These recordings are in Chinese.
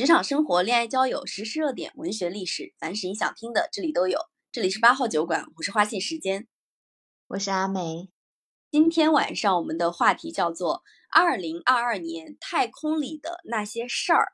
职场生活、恋爱交友、时事热点、文学历史，凡是你想听的，这里都有。这里是八号酒馆，我是花信时间，我是阿梅。今天晚上我们的话题叫做“二零二二年太空里的那些事儿”。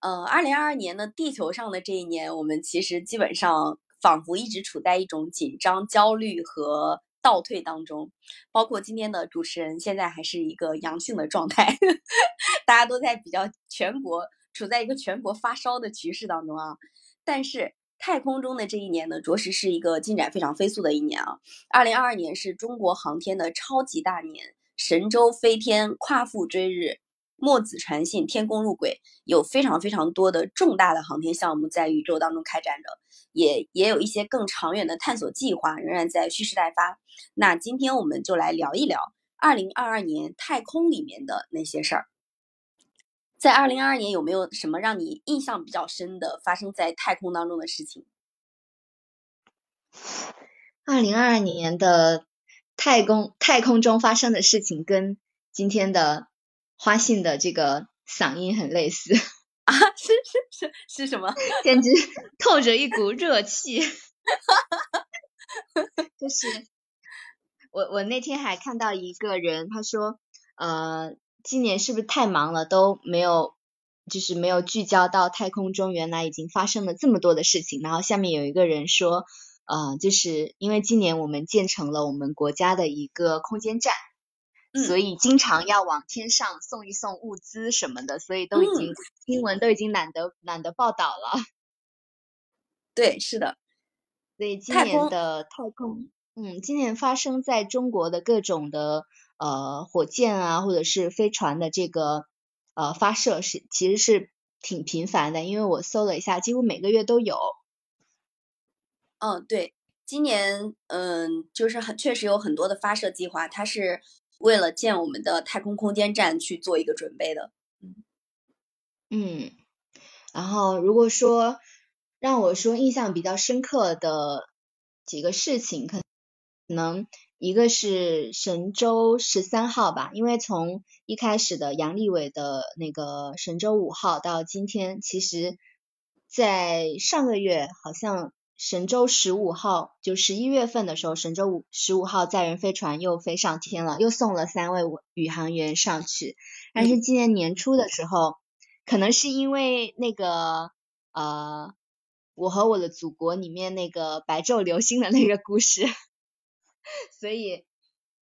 呃，二零二二年呢，地球上的这一年，我们其实基本上仿佛一直处在一种紧张、焦虑和。倒退当中，包括今天的主持人现在还是一个阳性的状态，大家都在比较全国处在一个全国发烧的局势当中啊。但是太空中的这一年呢，着实是一个进展非常飞速的一年啊。二零二二年是中国航天的超级大年，神舟飞天、夸父追日。墨子传信，天宫入轨，有非常非常多的重大的航天项目在宇宙当中开展着，也也有一些更长远的探索计划仍然在蓄势待发。那今天我们就来聊一聊二零二二年太空里面的那些事儿。在二零二二年有没有什么让你印象比较深的发生在太空当中的事情？二零二二年的太空太空中发生的事情跟今天的。花信的这个嗓音很类似 啊，是是是是什么？简直透着一股热气。就是我我那天还看到一个人，他说呃，今年是不是太忙了，都没有就是没有聚焦到太空中，原来已经发生了这么多的事情。然后下面有一个人说，呃，就是因为今年我们建成了我们国家的一个空间站。所以经常要往天上送一送物资什么的，所以都已经新闻都已经懒得懒得报道了。对，是的。所以今年的太空，嗯，今年发生在中国的各种的呃火箭啊，或者是飞船的这个呃发射是其实是挺频繁的，因为我搜了一下，几乎每个月都有。嗯，对，今年嗯就是很确实有很多的发射计划，它是。为了建我们的太空空间站去做一个准备的，嗯，嗯，然后如果说让我说印象比较深刻的几个事情，可能一个是神舟十三号吧，因为从一开始的杨利伟的那个神舟五号到今天，其实在上个月好像。神舟十五号就十一月份的时候，神舟五十五号载人飞船又飞上天了，又送了三位宇航员上去。但是今年年初的时候，可能是因为那个呃，我和我的祖国里面那个白昼流星的那个故事，所以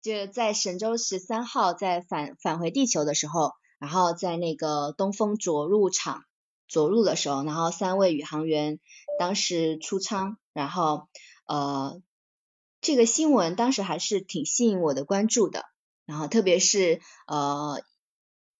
就在神舟十三号在返返回地球的时候，然后在那个东风着陆场。着陆的时候，然后三位宇航员当时出舱，然后呃这个新闻当时还是挺吸引我的关注的，然后特别是呃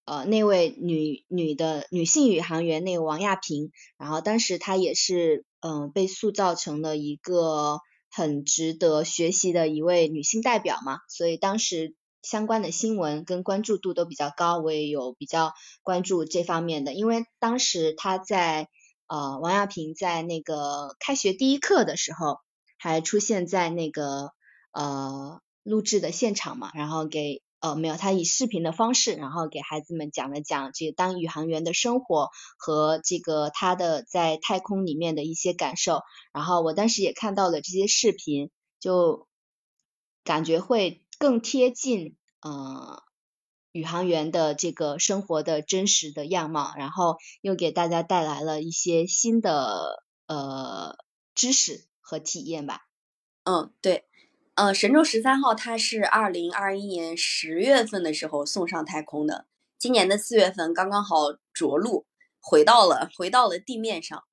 呃那位女女的女性宇航员那个王亚平，然后当时她也是嗯被塑造成了一个很值得学习的一位女性代表嘛，所以当时。相关的新闻跟关注度都比较高，我也有比较关注这方面的，因为当时她在呃王亚平在那个开学第一课的时候，还出现在那个呃录制的现场嘛，然后给呃没有他以视频的方式，然后给孩子们讲了讲这个当宇航员的生活和这个他的在太空里面的一些感受，然后我当时也看到了这些视频，就感觉会。更贴近呃宇航员的这个生活的真实的样貌，然后又给大家带来了一些新的呃知识和体验吧。嗯，对，呃，神舟十三号它是二零二一年十月份的时候送上太空的，今年的四月份刚刚好着陆，回到了回到了地面上，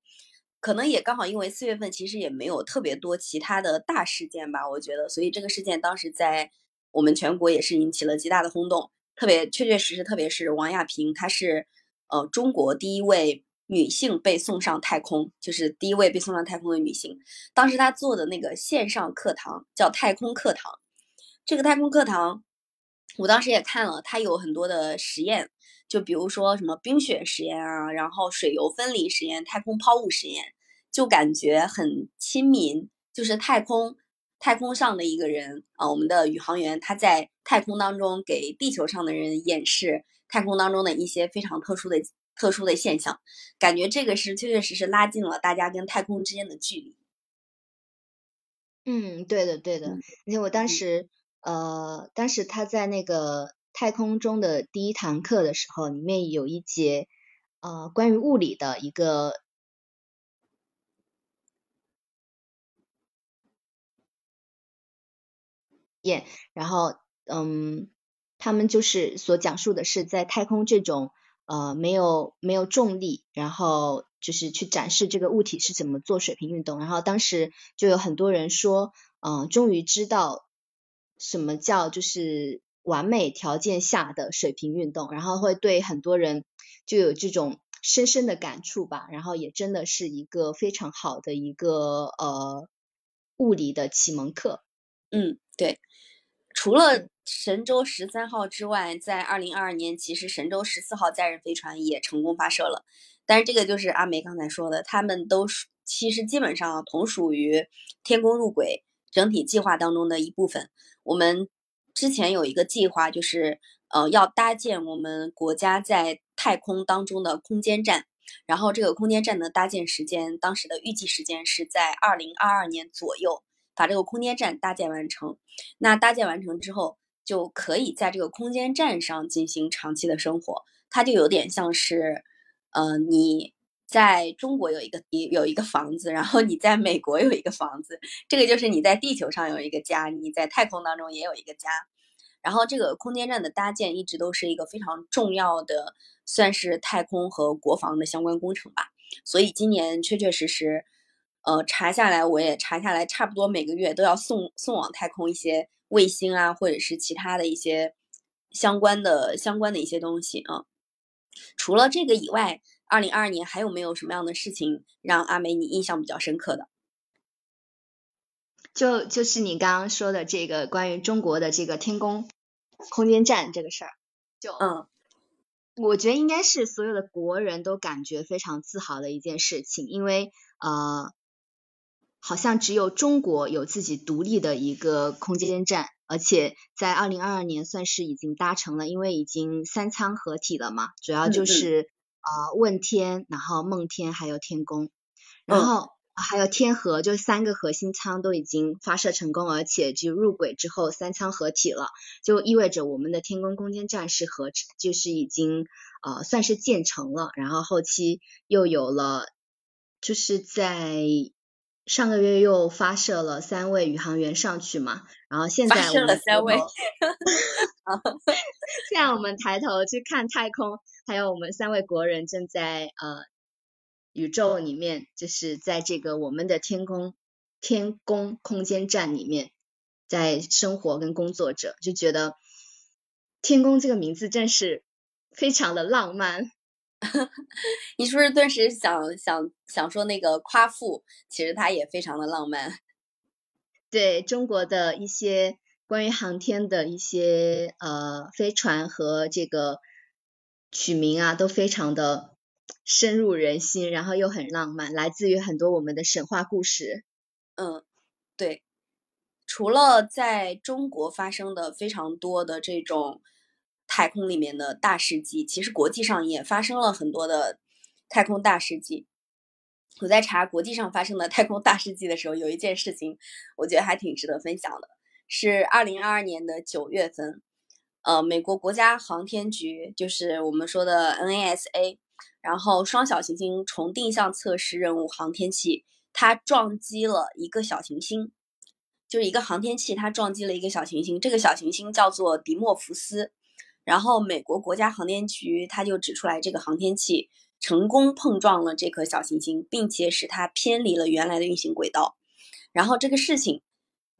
可能也刚好因为四月份其实也没有特别多其他的大事件吧，我觉得，所以这个事件当时在。我们全国也是引起了极大的轰动，特别确确实实，特别是王亚平，她是呃中国第一位女性被送上太空，就是第一位被送上太空的女性。当时她做的那个线上课堂叫太空课堂，这个太空课堂，我当时也看了，它有很多的实验，就比如说什么冰雪实验啊，然后水油分离实验、太空抛物实验，就感觉很亲民，就是太空。太空上的一个人啊，我们的宇航员，他在太空当中给地球上的人演示太空当中的一些非常特殊的特殊的现象，感觉这个是确确实实拉近了大家跟太空之间的距离。嗯，对的，对的。而且我当时，呃，当时他在那个太空中的第一堂课的时候，里面有一节，呃，关于物理的一个，演，然后，嗯，他们就是所讲述的是在太空这种，呃，没有没有重力，然后。就是去展示这个物体是怎么做水平运动，然后当时就有很多人说，嗯，终于知道什么叫就是完美条件下的水平运动，然后会对很多人就有这种深深的感触吧，然后也真的是一个非常好的一个呃物理的启蒙课。嗯，对。除了神舟十三号之外，在二零二二年，其实神舟十四号载人飞船也成功发射了。但是这个就是阿梅刚才说的，他们都属其实基本上同属于天宫入轨整体计划当中的一部分。我们之前有一个计划，就是呃要搭建我们国家在太空当中的空间站，然后这个空间站的搭建时间，当时的预计时间是在二零二二年左右，把这个空间站搭建完成。那搭建完成之后，就可以在这个空间站上进行长期的生活，它就有点像是。嗯，你在中国有一个有有一个房子，然后你在美国有一个房子，这个就是你在地球上有一个家，你在太空当中也有一个家。然后这个空间站的搭建一直都是一个非常重要的，算是太空和国防的相关工程吧。所以今年确确实实，呃，查下来我也查下来，差不多每个月都要送送往太空一些卫星啊，或者是其他的一些相关的相关的一些东西啊。除了这个以外，二零二二年还有没有什么样的事情让阿梅你印象比较深刻的？就就是你刚刚说的这个关于中国的这个天宫空间站这个事儿，就嗯，我觉得应该是所有的国人都感觉非常自豪的一件事情，因为呃，好像只有中国有自己独立的一个空间站。而且在二零二二年算是已经搭成了，因为已经三舱合体了嘛，主要就是啊问天，然后梦天还有天宫，然后还有天河，就三个核心舱都已经发射成功，而且就入轨之后三舱合体了，就意味着我们的天宫空间站是合就是已经呃算是建成了，然后后期又有了就是在。上个月又发射了三位宇航员上去嘛，然后现在我们三位，现在我们抬头去看太空，还有我们三位国人正在呃宇宙里面，就是在这个我们的天空天宫空间站里面在生活跟工作着，就觉得天宫这个名字真是非常的浪漫。你是不是顿时想想想说那个夸父？其实他也非常的浪漫。对中国的一些关于航天的一些呃飞船和这个取名啊，都非常的深入人心，然后又很浪漫，来自于很多我们的神话故事。嗯，对。除了在中国发生的非常多的这种。太空里面的大事记，其实国际上也发生了很多的太空大事记。我在查国际上发生的太空大事记的时候，有一件事情，我觉得还挺值得分享的，是二零二二年的九月份，呃，美国国家航天局，就是我们说的 NASA，然后双小行星重定向测试任务航天器，它撞击了一个小行星，就是一个航天器，它撞击了一个小行星，这个小行星叫做迪莫福斯。然后，美国国家航天局它就指出来，这个航天器成功碰撞了这颗小行星，并且使它偏离了原来的运行轨道。然后这个事情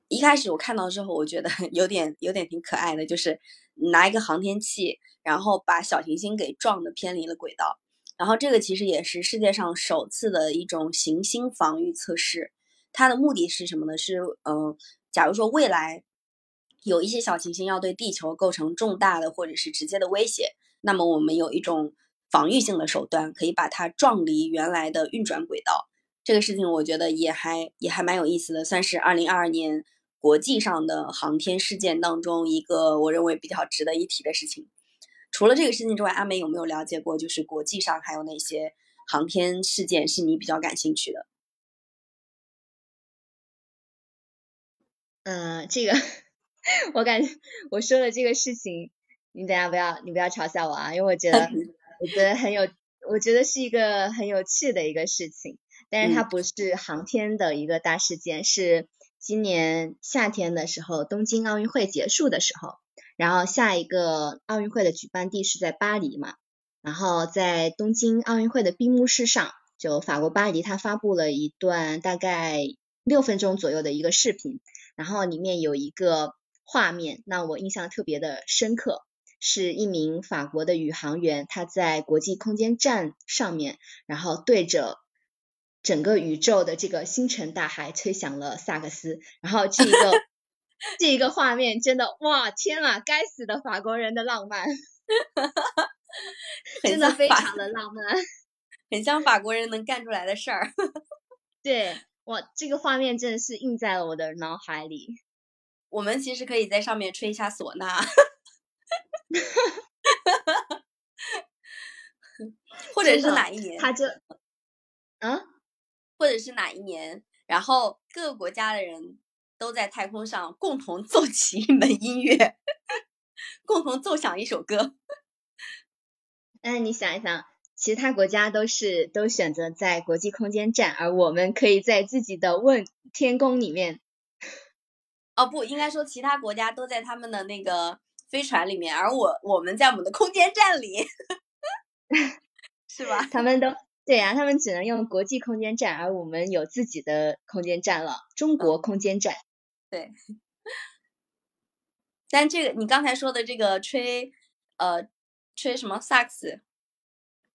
一开始我看到之后，我觉得 有点有点挺可爱的，就是拿一个航天器，然后把小行星给撞的偏离了轨道。然后这个其实也是世界上首次的一种行星防御测试。它的目的是什么呢？是嗯，假如说未来。有一些小行星要对地球构成重大的或者是直接的威胁，那么我们有一种防御性的手段，可以把它撞离原来的运转轨道。这个事情我觉得也还也还蛮有意思的，算是二零二二年国际上的航天事件当中一个我认为比较值得一提的事情。除了这个事情之外，阿美有没有了解过，就是国际上还有哪些航天事件是你比较感兴趣的？嗯，这个 我感觉我说的这个事情，你等下不要你不要嘲笑我啊，因为我觉得 我觉得很有，我觉得是一个很有趣的一个事情，但是它不是航天的一个大事件，是今年夏天的时候，东京奥运会结束的时候，然后下一个奥运会的举办地是在巴黎嘛，然后在东京奥运会的闭幕式上，就法国巴黎，它发布了一段大概六分钟左右的一个视频。然后里面有一个画面，让我印象特别的深刻，是一名法国的宇航员，他在国际空间站上面，然后对着整个宇宙的这个星辰大海吹响了萨克斯，然后这一个 这一个画面真的哇天啊，该死的法国人的浪漫，真的非常的浪漫，很像法国人能干出来的事儿，对。哇，这个画面真的是印在了我的脑海里。我们其实可以在上面吹一下唢呐，或者是哪一年？他就，嗯，或者是哪一年？然后各个国家的人都在太空上共同奏起一门音乐，共同奏响一首歌。哎，你想一想。其他国家都是都选择在国际空间站，而我们可以在自己的问天宫里面。哦，不应该说其他国家都在他们的那个飞船里面，而我我们在我们的空间站里，是吧？他们都对呀，他们只能用国际空间站，而我们有自己的空间站了，中国空间站。对。但这个你刚才说的这个吹呃吹什么萨克斯？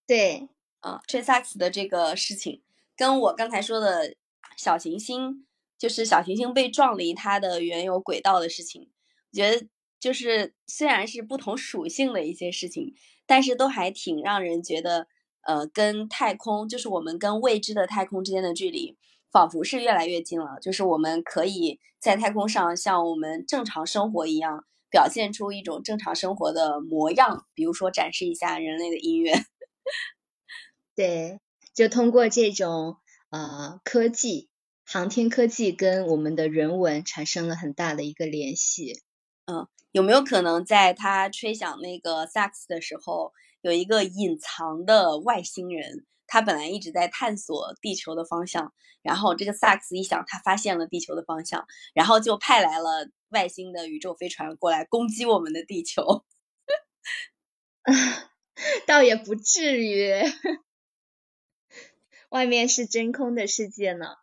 对，啊，吹萨克斯的这个事情，跟我刚才说的小行星，就是小行星被撞离它的原有轨道的事情，我觉得就是虽然是不同属性的一些事情，但是都还挺让人觉得，呃，跟太空，就是我们跟未知的太空之间的距离，仿佛是越来越近了。就是我们可以在太空上像我们正常生活一样，表现出一种正常生活的模样，比如说展示一下人类的音乐。对，就通过这种呃科技，航天科技跟我们的人文产生了很大的一个联系。嗯，有没有可能在他吹响那个萨克斯的时候，有一个隐藏的外星人？他本来一直在探索地球的方向，然后这个萨克斯一响，他发现了地球的方向，然后就派来了外星的宇宙飞船过来攻击我们的地球。倒也不至于，外面是真空的世界呢。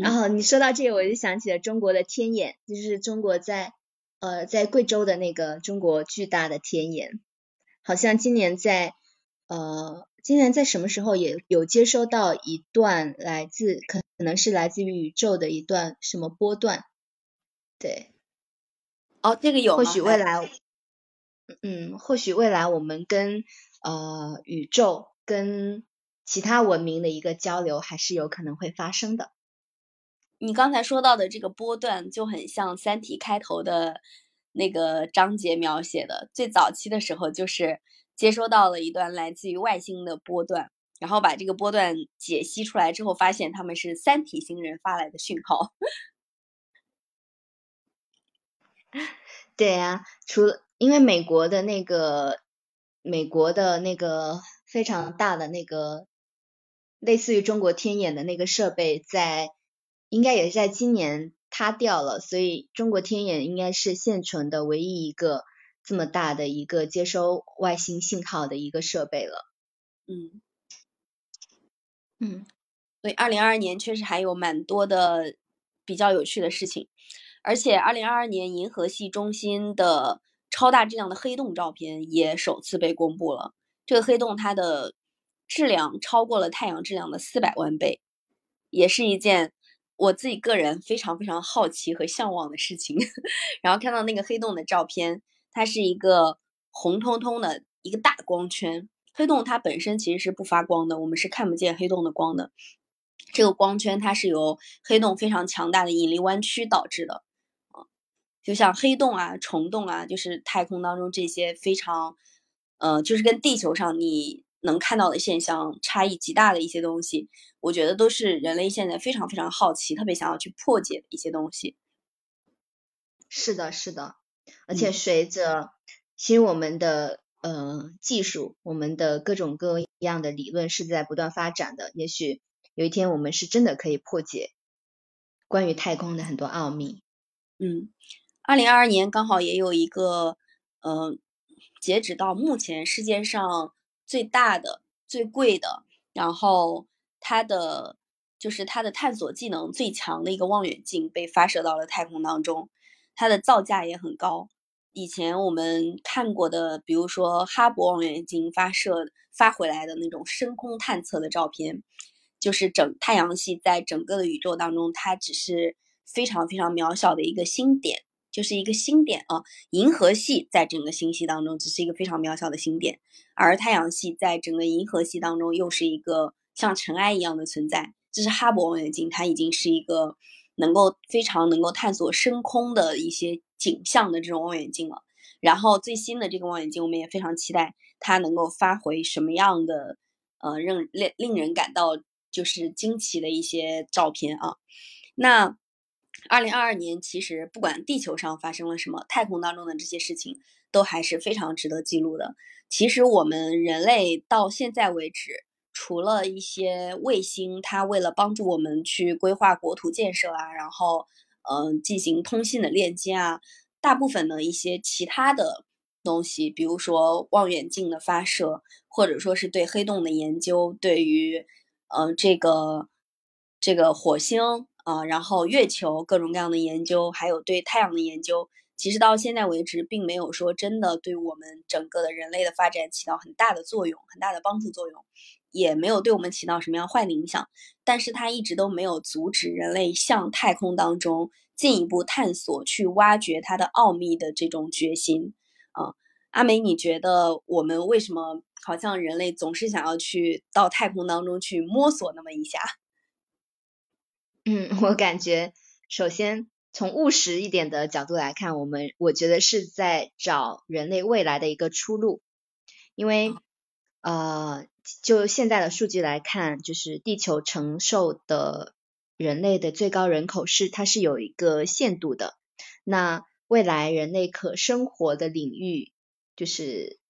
然后你说到这个，我就想起了中国的天眼，就是中国在呃在贵州的那个中国巨大的天眼，好像今年在呃今年在什么时候也有接收到一段来自可可能是来自于宇宙的一段什么波段，对，哦，这个有，或许未来。嗯，或许未来我们跟呃宇宙跟其他文明的一个交流还是有可能会发生的。你刚才说到的这个波段就很像《三体》开头的那个章节描写的，最早期的时候就是接收到了一段来自于外星的波段，然后把这个波段解析出来之后，发现他们是三体星人发来的讯号。对呀，除了。因为美国的那个，美国的那个非常大的那个，类似于中国天眼的那个设备，在应该也是在今年塌掉了，所以中国天眼应该是现存的唯一一个这么大的一个接收外星信号的一个设备了。嗯，嗯，所以二零二二年确实还有蛮多的比较有趣的事情，而且二零二二年银河系中心的。超大质量的黑洞照片也首次被公布了。这个黑洞它的质量超过了太阳质量的四百万倍，也是一件我自己个人非常非常好奇和向往的事情。然后看到那个黑洞的照片，它是一个红彤彤的一个大光圈。黑洞它本身其实是不发光的，我们是看不见黑洞的光的。这个光圈它是由黑洞非常强大的引力弯曲导致的。就像黑洞啊、虫洞啊，就是太空当中这些非常呃，就是跟地球上你能看到的现象差异极大的一些东西，我觉得都是人类现在非常非常好奇、特别想要去破解的一些东西。是的，是的，而且随着其实我们的呃技术，我们的各种各样的理论是在不断发展的，也许有一天我们是真的可以破解关于太空的很多奥秘。嗯，二零二二年刚好也有一个，呃，截止到目前世界上最大的、最贵的，然后它的就是它的探索技能最强的一个望远镜被发射到了太空当中。它的造价也很高。以前我们看过的，比如说哈勃望远镜发射发回来的那种深空探测的照片，就是整太阳系在整个的宇宙当中，它只是非常非常渺小的一个星点，就是一个星点啊。银河系在整个星系当中只是一个非常渺小的星点，而太阳系在整个银河系当中又是一个像尘埃一样的存在。这是哈勃望远镜，它已经是一个。能够非常能够探索深空的一些景象的这种望远镜了。然后最新的这个望远镜，我们也非常期待它能够发回什么样的呃令令令人感到就是惊奇的一些照片啊。那二零二二年其实不管地球上发生了什么，太空当中的这些事情都还是非常值得记录的。其实我们人类到现在为止。除了一些卫星，它为了帮助我们去规划国土建设啊，然后嗯进行通信的链接啊，大部分的一些其他的东西，比如说望远镜的发射，或者说是对黑洞的研究，对于嗯这个这个火星啊，然后月球各种各样的研究，还有对太阳的研究，其实到现在为止，并没有说真的对我们整个的人类的发展起到很大的作用，很大的帮助作用。也没有对我们起到什么样坏的影响，但是它一直都没有阻止人类向太空当中进一步探索、去挖掘它的奥秘的这种决心啊。阿美，你觉得我们为什么好像人类总是想要去到太空当中去摸索那么一下？嗯，我感觉首先从务实一点的角度来看，我们我觉得是在找人类未来的一个出路，因为呃。就现在的数据来看，就是地球承受的人类的最高人口是它是有一个限度的。那未来人类可生活的领域，就是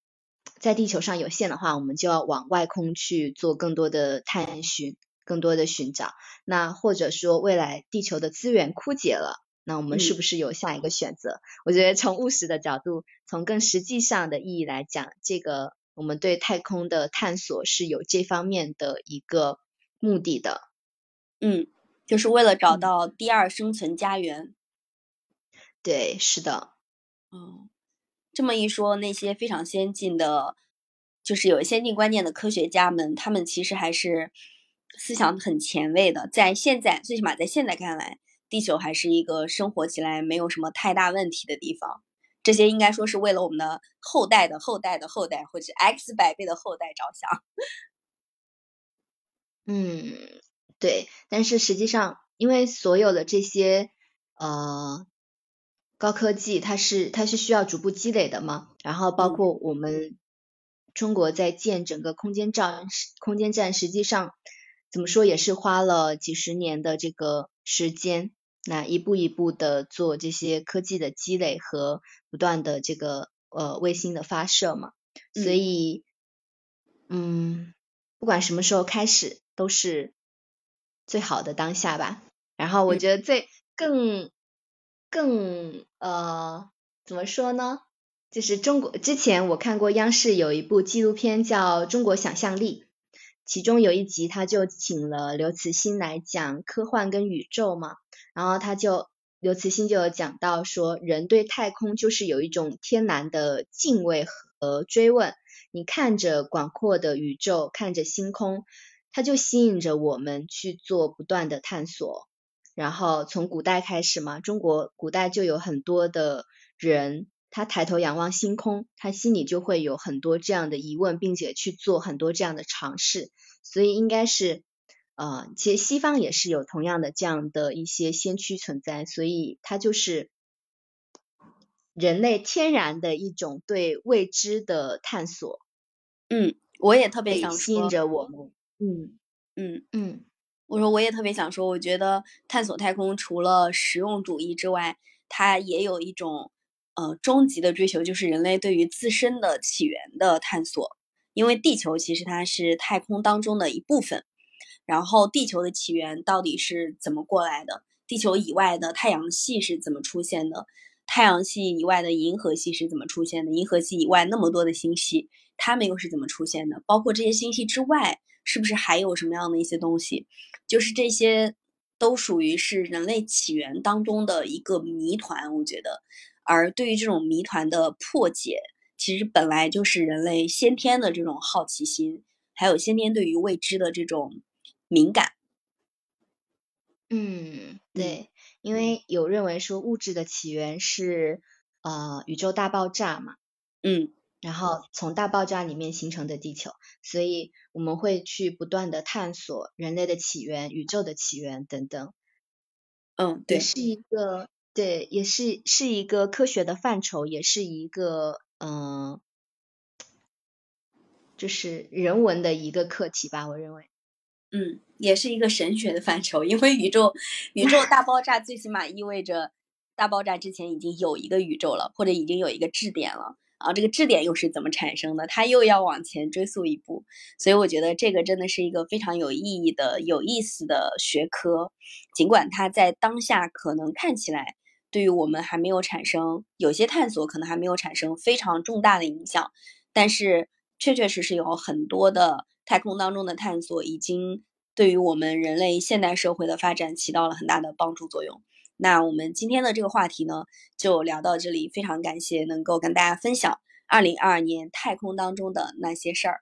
在地球上有限的话，我们就要往外空去做更多的探寻，更多的寻找。那或者说未来地球的资源枯竭了，那我们是不是有下一个选择？我觉得从务实的角度，从更实际上的意义来讲，这个。我们对太空的探索是有这方面的一个目的的，嗯，就是为了找到第二生存家园。对，是的。嗯，这么一说，那些非常先进的，就是有先进观念的科学家们，他们其实还是思想很前卫的。在现在，最起码在现在看来，地球还是一个生活起来没有什么太大问题的地方。这些应该说是为了我们的后代的后代的后代，或者 X 百倍的后代着想。嗯，对。但是实际上，因为所有的这些呃高科技，它是它是需要逐步积累的嘛。然后包括我们中国在建整个空间站，空间站实际上怎么说也是花了几十年的这个时间。那一步一步的做这些科技的积累和不断的这个呃卫星的发射嘛，所以嗯，不管什么时候开始都是最好的当下吧。然后我觉得最更更呃怎么说呢？就是中国之前我看过央视有一部纪录片叫《中国想象力》，其中有一集他就请了刘慈欣来讲科幻跟宇宙嘛。然后他就刘慈欣就有讲到说，人对太空就是有一种天然的敬畏和追问。你看着广阔的宇宙，看着星空，它就吸引着我们去做不断的探索。然后从古代开始嘛，中国古代就有很多的人，他抬头仰望星空，他心里就会有很多这样的疑问，并且去做很多这样的尝试。所以应该是。呃，其实西方也是有同样的这样的一些先驱存在，所以它就是人类天然的一种对未知的探索。嗯，我也特别想吸引着我们。嗯嗯嗯，我说我也特别想说，我觉得探索太空除了实用主义之外，它也有一种呃终极的追求，就是人类对于自身的起源的探索。因为地球其实它是太空当中的一部分，然后地球的起源到底是怎么过来的？地球以外的太阳系是怎么出现的？太阳系以外的银河系是怎么出现的？银河系以外那么多的星系，它们又是怎么出现的？包括这些星系之外，是不是还有什么样的一些东西？就是这些都属于是人类起源当中的一个谜团，我觉得。而对于这种谜团的破解，其实本来就是人类先天的这种好奇心，还有先天对于未知的这种敏感。嗯，对，因为有认为说物质的起源是呃宇宙大爆炸嘛，嗯，然后从大爆炸里面形成的地球，所以我们会去不断的探索人类的起源、宇宙的起源等等。嗯，对，是一个对，也是是一个科学的范畴，也是一个。嗯，就是人文的一个课题吧，我认为，嗯，也是一个神学的范畴，因为宇宙宇宙大爆炸最起码意味着大爆炸之前已经有一个宇宙了，或者已经有一个质点了啊，这个质点又是怎么产生的？它又要往前追溯一步，所以我觉得这个真的是一个非常有意义的、有意思的学科，尽管它在当下可能看起来。对于我们还没有产生有些探索，可能还没有产生非常重大的影响，但是确确实实有很多的太空当中的探索，已经对于我们人类现代社会的发展起到了很大的帮助作用。那我们今天的这个话题呢，就聊到这里，非常感谢能够跟大家分享二零二二年太空当中的那些事儿。